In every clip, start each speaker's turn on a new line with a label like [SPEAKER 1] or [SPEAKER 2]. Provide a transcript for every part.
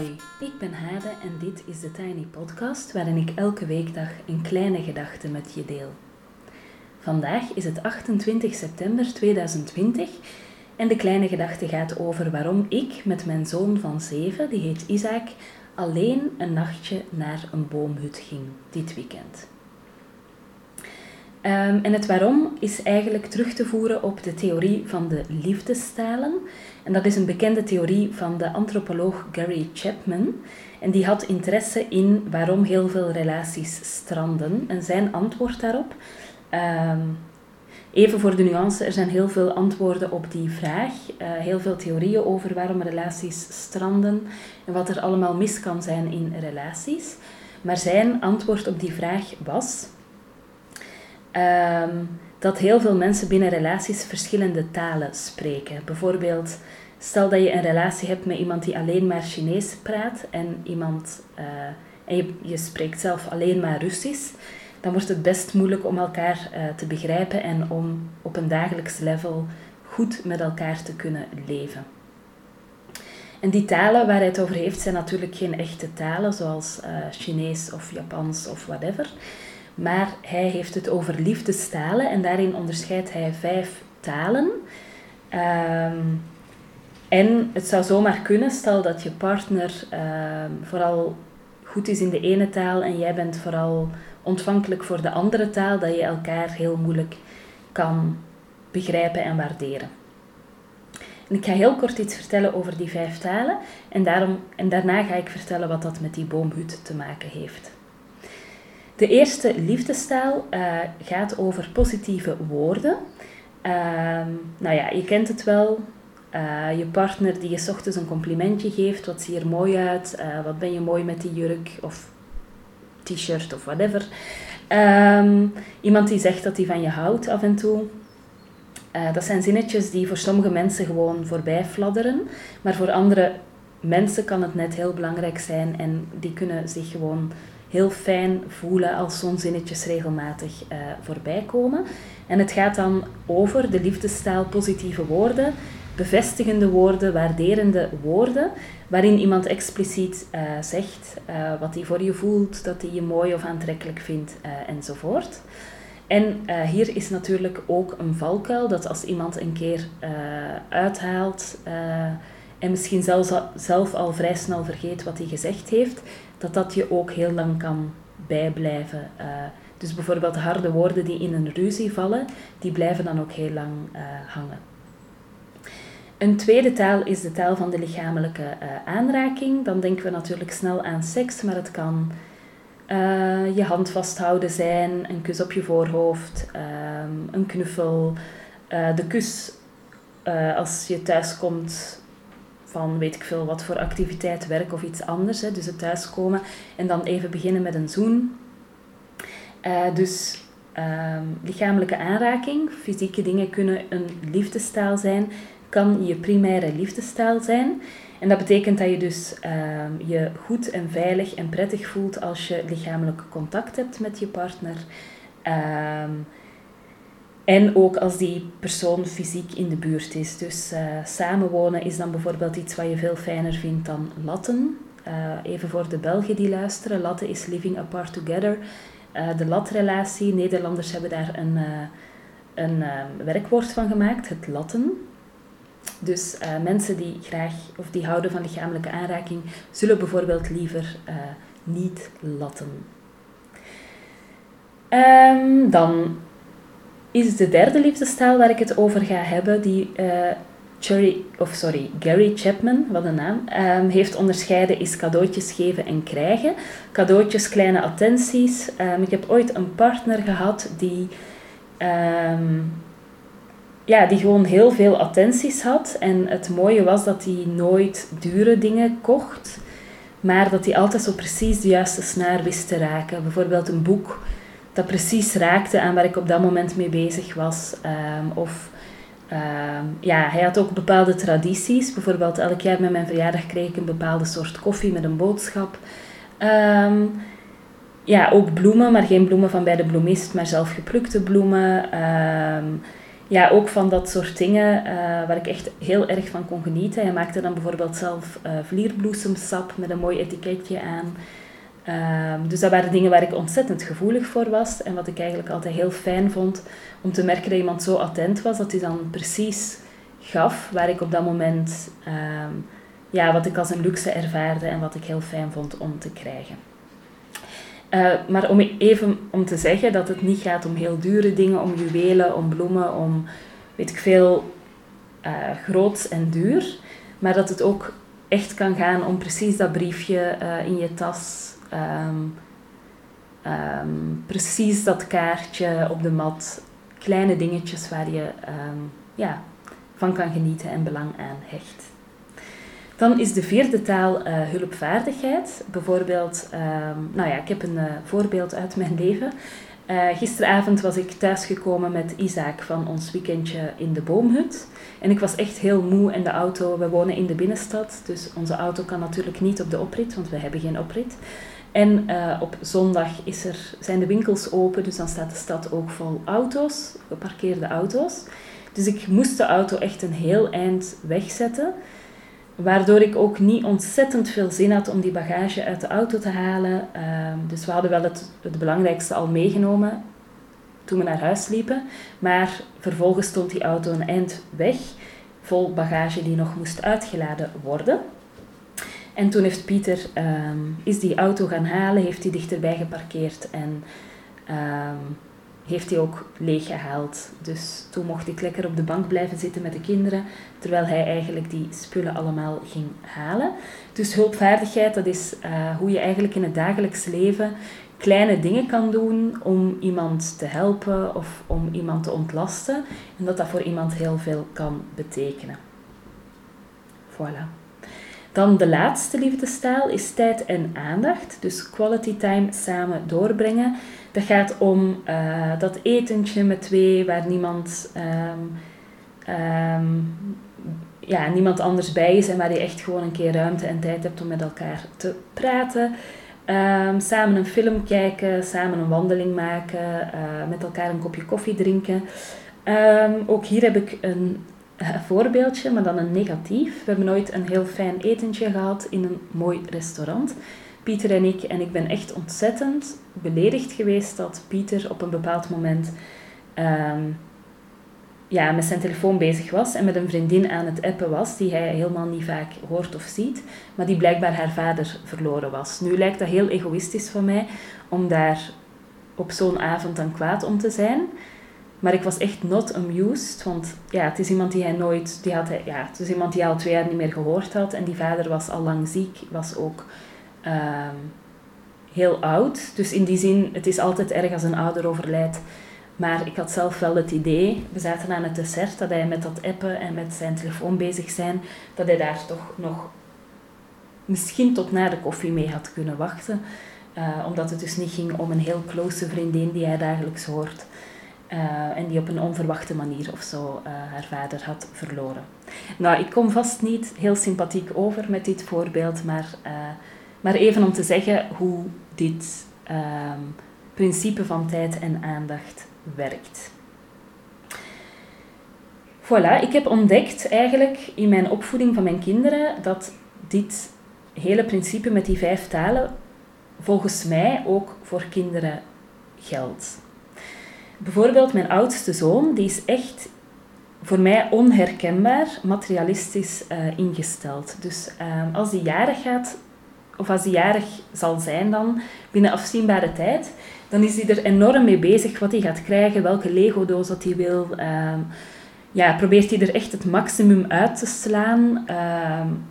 [SPEAKER 1] Hoi, ik ben Hade en dit is de Tiny Podcast waarin ik elke weekdag een kleine gedachte met je deel. Vandaag is het 28 september 2020 en de kleine gedachte gaat over waarom ik met mijn zoon van 7, die heet Isaac, alleen een nachtje naar een boomhut ging dit weekend. Um, en het waarom is eigenlijk terug te voeren op de theorie van de liefdestalen. En dat is een bekende theorie van de antropoloog Gary Chapman. En die had interesse in waarom heel veel relaties stranden. En zijn antwoord daarop. Um, even voor de nuance, er zijn heel veel antwoorden op die vraag. Uh, heel veel theorieën over waarom relaties stranden en wat er allemaal mis kan zijn in relaties. Maar zijn antwoord op die vraag was um, dat heel veel mensen binnen relaties verschillende talen spreken. Bijvoorbeeld, stel dat je een relatie hebt met iemand die alleen maar Chinees praat en iemand uh, en je, je, spreekt zelf alleen maar Russisch, dan wordt het best moeilijk om elkaar uh, te begrijpen en om op een dagelijks level goed met elkaar te kunnen leven. En die talen waar hij het over heeft zijn natuurlijk geen echte talen, zoals uh, Chinees of Japans of whatever. Maar hij heeft het over liefdestalen en daarin onderscheidt hij vijf talen. Um, en het zou zomaar kunnen, stel dat je partner um, vooral goed is in de ene taal en jij bent vooral ontvankelijk voor de andere taal, dat je elkaar heel moeilijk kan begrijpen en waarderen. En ik ga heel kort iets vertellen over die vijf talen en, daarom, en daarna ga ik vertellen wat dat met die boomhut te maken heeft. De eerste liefdestaal uh, gaat over positieve woorden. Uh, nou ja, je kent het wel. Uh, je partner die je ochtends een complimentje geeft. Wat zie je er mooi uit? Eh, wat ben je mooi met die jurk of t-shirt of whatever. Um, iemand die zegt dat hij van je houdt af en toe. dat zijn zinnetjes die voor sommige mensen gewoon voorbij fladderen. Maar voor andere mensen kan het net heel belangrijk zijn. En die kunnen zich gewoon heel fijn voelen als zo'n zinnetjes regelmatig uh, voorbij komen. En het gaat dan over de liefdestaal positieve woorden, bevestigende woorden, waarderende woorden, waarin iemand expliciet uh, zegt uh, wat hij voor je voelt, dat hij je mooi of aantrekkelijk vindt enzovoort. En hier is natuurlijk ook een valkuil dat als iemand een keer uithaalt en misschien zelfs, zelf al vrij snel vergeet wat hij gezegd heeft, dat dat je ook heel lang kan bijblijven. Uh, dus bijvoorbeeld harde woorden die in een ruzie vallen, die blijven dan ook heel lang uh, hangen. Een tweede taal is de taal van de lichamelijke uh, aanraking. Dan denken we natuurlijk snel aan seks, maar het kan je hand vasthouden zijn, een kus op je voorhoofd, ehm, een knuffel, de kus als je thuis komt van weet ik veel wat voor activiteit, werk of iets anders. Hè. Dus het thuiskomen en dan even beginnen met een zoen. Uh, dus uh, lichamelijke aanraking, fysieke dingen kunnen een liefdestaal zijn, kan je primaire liefdestaal zijn. En dat betekent dat je dus uh, je goed en veilig en prettig voelt als je lichamelijk contact hebt met je partner. En ook als die persoon fysiek in de buurt is. Dus uh, samenwonen is dan bijvoorbeeld iets wat je veel fijner vindt dan latten. Uh, even voor de Belgen die luisteren, latten is living apart together. Uh, de latrelatie, Nederlanders hebben daar een, een werkwoord van gemaakt, het latten. Dus mensen die graag of die houden van lichamelijke aanraking, zullen bijvoorbeeld liever niet latten. Um, dan is de derde liefdestaal waar ik het over ga hebben, die uh, Cherry, of sorry, Gary Chapman, wat een naam, um, heeft onderscheiden is cadeautjes geven en krijgen. Cadeautjes, kleine attenties. Um, ik heb ooit een partner gehad die, um, ja, die gewoon heel veel attenties had. En het mooie was dat hij nooit dure dingen kocht, maar dat hij altijd zo precies de juiste snaar wist te raken. Bijvoorbeeld een boek dat precies raakte aan waar ik op dat moment mee bezig was. Um, of um, ja, hij had ook bepaalde tradities. Bijvoorbeeld elk jaar met mijn verjaardag kreeg ik een bepaalde soort koffie met een boodschap. Um, ja, ook bloemen, maar geen bloemen van bij de bloemist, maar zelf geplukte bloemen. ja, ook van dat soort dingen uh, waar ik echt heel erg van kon genieten. Hij maakte dan bijvoorbeeld zelf uh, vlierbloesemsap met een mooi etiketje aan. Uh, dus dat waren dingen waar ik ontzettend gevoelig voor was. En wat ik eigenlijk altijd heel fijn vond om te merken dat iemand zo attent was, dat hij dan precies gaf waar ik op dat moment, ehm, ja, wat ik als een luxe ervaarde en wat ik heel fijn vond om te krijgen. Uh, maar om even om te zeggen dat het niet gaat om heel dure dingen, om juwelen, om bloemen, om weet ik veel uh, groots en duur. Maar dat het ook echt kan gaan om precies dat briefje uh, in je tas, um, um, precies dat kaartje op de mat, kleine dingetjes waar je um, ja, van kan genieten en belang aan hecht. Dan is de vierde taal uh, hulpvaardigheid. Bijvoorbeeld, nou ja, ik heb een uh, voorbeeld uit mijn leven. Uh, gisteravond was ik thuisgekomen met Isaac van ons weekendje in de boomhut. En ik was echt heel moe in de auto. We wonen in de binnenstad, dus onze auto kan natuurlijk niet op de oprit, want we hebben geen oprit. En op zondag is er, zijn de winkels open, dus dan staat de stad ook vol auto's, geparkeerde auto's. Dus ik moest de auto echt een heel eind wegzetten. Waardoor ik ook niet ontzettend veel zin had om die bagage uit de auto te halen. Ehm, dus we hadden wel het, het belangrijkste al meegenomen toen we naar huis liepen. Maar vervolgens stond die auto een eind weg, vol bagage die nog moest uitgeladen worden. En toen heeft Pieter ehm, is die auto gaan halen, heeft die dichterbij geparkeerd en um, heeft hij ook leeggehaald. Dus toen mocht ik lekker op de bank blijven zitten met de kinderen, terwijl hij eigenlijk die spullen allemaal ging halen. Dus hulpvaardigheid, dat is uh, hoe je eigenlijk in het dagelijks leven kleine dingen kan doen om iemand te helpen of om iemand te ontlasten. En dat dat voor iemand heel veel kan betekenen. Voilà. Dan de laatste liefdestaal is tijd en aandacht. Dus quality time samen doorbrengen. Dat gaat om uh, dat etentje met twee waar niemand, um, um, ja, niemand anders bij is en waar je echt gewoon een keer ruimte en tijd hebt om met elkaar te praten. Um, samen een film kijken, samen een wandeling maken, uh, met elkaar een kopje koffie drinken. ook hier heb ik een voorbeeldje, maar dan een negatief. We hebben nooit een heel fijn etentje gehad in een mooi restaurant. Pieter en ik. En ik ben echt ontzettend beledigd geweest dat Pieter op een bepaald moment um, ja, met zijn telefoon bezig was en met een vriendin aan het appen was, die hij helemaal niet vaak hoort of ziet, maar die blijkbaar haar vader verloren was. Nu lijkt dat heel egoïstisch van mij om daar op zo'n avond dan kwaad om te zijn. Maar ik was echt not amused, want ja, het is iemand die hij nooit, die had ja, het is iemand die hij al twee jaar niet meer gehoord had en die vader was al lang ziek, was ook um, heel oud. Dus in die zin, het is altijd erg als een ouder overlijdt. Maar ik had zelf wel het idee, we zaten aan het dessert, dat hij met dat appen en met zijn telefoon bezig zijn, dat hij daar toch nog misschien tot na de koffie mee had kunnen wachten. Uh, omdat het dus niet ging om een heel close vriendin die hij dagelijks hoort. Uh, en die op een onverwachte manier of zo uh, haar vader had verloren. Nou, ik kom vast niet heel sympathiek over met dit voorbeeld, maar maar even om te zeggen hoe dit um, principe van tijd en aandacht werkt. Voilà, ik heb ontdekt eigenlijk in mijn opvoeding van mijn kinderen dat dit hele principe met die vijf talen volgens mij ook voor kinderen geldt. Bijvoorbeeld mijn oudste zoon, die is echt voor mij onherkenbaar materialistisch uh, ingesteld. Dus uh, als hij jarig gaat of als hij jarig zal zijn dan, binnen afzienbare tijd, dan is hij er enorm mee bezig wat hij gaat krijgen, welke Lego-doos dat hij wil. Um, ja, probeert hij er echt het maximum uit te slaan. Um,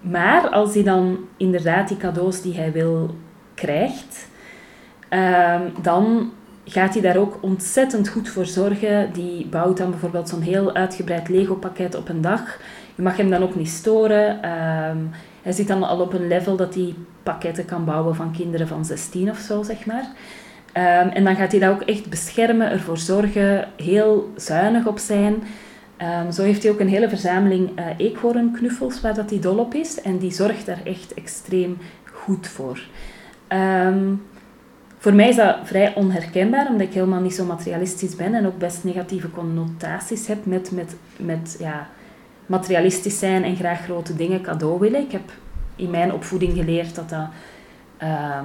[SPEAKER 1] maar als hij dan inderdaad die cadeaus die hij wil krijgt, dan gaat hij daar ook ontzettend goed voor zorgen. Die bouwt dan bijvoorbeeld zo'n heel uitgebreid Lego-pakket op een dag. Je mag hem dan ook niet storen. Hij zit dan al op een level dat hij pakketten kan bouwen van kinderen van 16 of zo, zeg maar. Um, en dan gaat hij dat ook echt beschermen, ervoor zorgen, heel zuinig op zijn. Um, zo heeft hij ook een hele verzameling uh, eekhoornknuffels waar dat hij dol op is. En die zorgt daar echt extreem goed voor. Um, voor mij is dat vrij onherkenbaar, omdat ik helemaal niet zo materialistisch ben en ook best negatieve connotaties heb met, met, met ja, materialistisch zijn en graag grote dingen cadeau willen. Ik heb in mijn opvoeding geleerd dat dat ehm,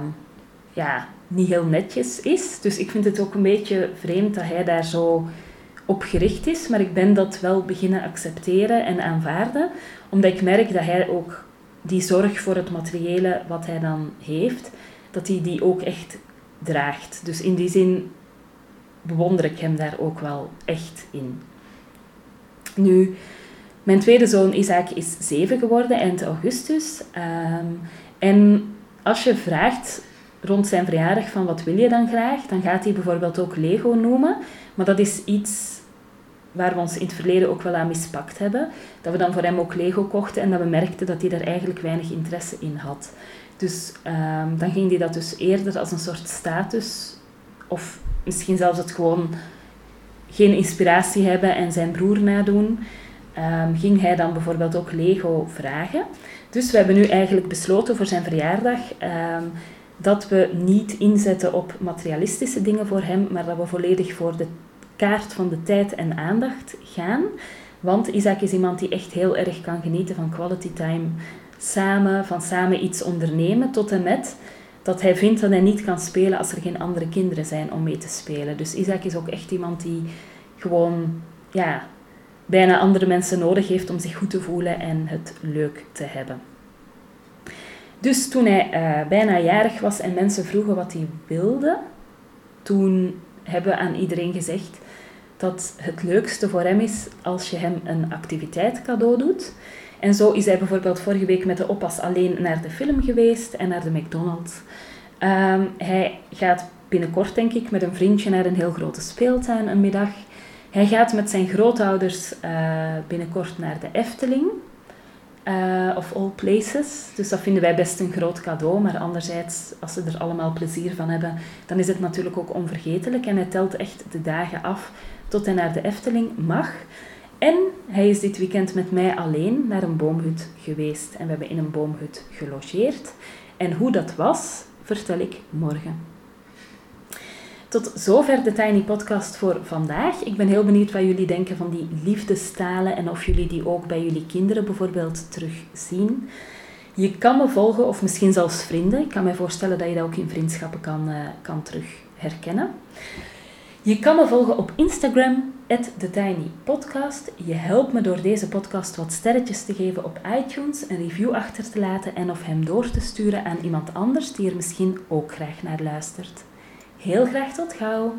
[SPEAKER 1] ja, niet heel netjes is. Dus ik vind het ook een beetje vreemd dat hij daar zo op gericht is. Maar ik ben dat wel beginnen accepteren en aanvaarden. Omdat ik merk dat hij ook die zorg voor het materiële wat hij dan heeft, dat hij die ook echt draagt. Dus in die zin bewonder ik hem daar ook wel echt in. Nu, mijn tweede zoon Isaac is zeven geworden eind augustus. Ehm, en als je vraagt rond zijn verjaardag van wat wil je dan graag, dan gaat hij bijvoorbeeld ook Lego noemen. Maar dat is iets waar we ons in het verleden ook wel aan mispakt hebben. Dat we dan voor hem ook Lego kochten en dat we merkten dat hij daar eigenlijk weinig interesse in had. Dus ehm, dan ging hij dat dus eerder als een soort status, of misschien zelfs het gewoon geen inspiratie hebben en zijn broer nadoen, um, ging hij dan bijvoorbeeld ook Lego vragen. Dus we hebben nu eigenlijk besloten voor zijn verjaardag ehm, dat we niet inzetten op materialistische dingen voor hem, maar dat we volledig voor de kaart van de tijd en aandacht gaan. Want Isaac is iemand die echt heel erg kan genieten van quality time samen, van samen iets ondernemen, tot en met dat hij vindt dat hij niet kan spelen als er geen andere kinderen zijn om mee te spelen. Dus Isaac is ook echt iemand die gewoon ja, bijna andere mensen nodig heeft om zich goed te voelen en het leuk te hebben. Dus toen hij uh, bijna jarig was en mensen vroegen wat hij wilde, toen hebben we aan iedereen gezegd dat het leukste voor hem is als je hem een activiteit cadeau doet. En zo is hij bijvoorbeeld vorige week met de oppas alleen naar de film geweest en naar de McDonald's. Um, hij gaat binnenkort, denk ik, met een vriendje naar een heel grote speeltuin een middag. Hij gaat met zijn grootouders uh, binnenkort naar de Efteling. Uh, of all places. Dus dat vinden wij best een groot cadeau. Maar anderzijds, als ze er allemaal plezier van hebben, dan is het natuurlijk ook onvergetelijk. En hij telt echt de dagen af tot hij naar de Efteling mag. En hij is dit weekend met mij alleen naar een boomhut geweest. En we hebben in een boomhut gelogeerd. En hoe dat was, vertel ik morgen. Tot zover de Tiny Podcast voor vandaag. Ik ben heel benieuwd wat jullie denken van die liefdestalen en of jullie die ook bij jullie kinderen bijvoorbeeld terugzien. Je kan me volgen, of misschien zelfs vrienden. Ik kan me voorstellen dat je dat ook in vriendschappen kan, uh, kan terug herkennen. Je kan me volgen op Instagram, TheTinyPodcast. Je helpt me door deze podcast wat sterretjes te geven op iTunes, een review achter te laten en of hem door te sturen aan iemand anders die er misschien ook graag naar luistert. Heel graag tot gauw!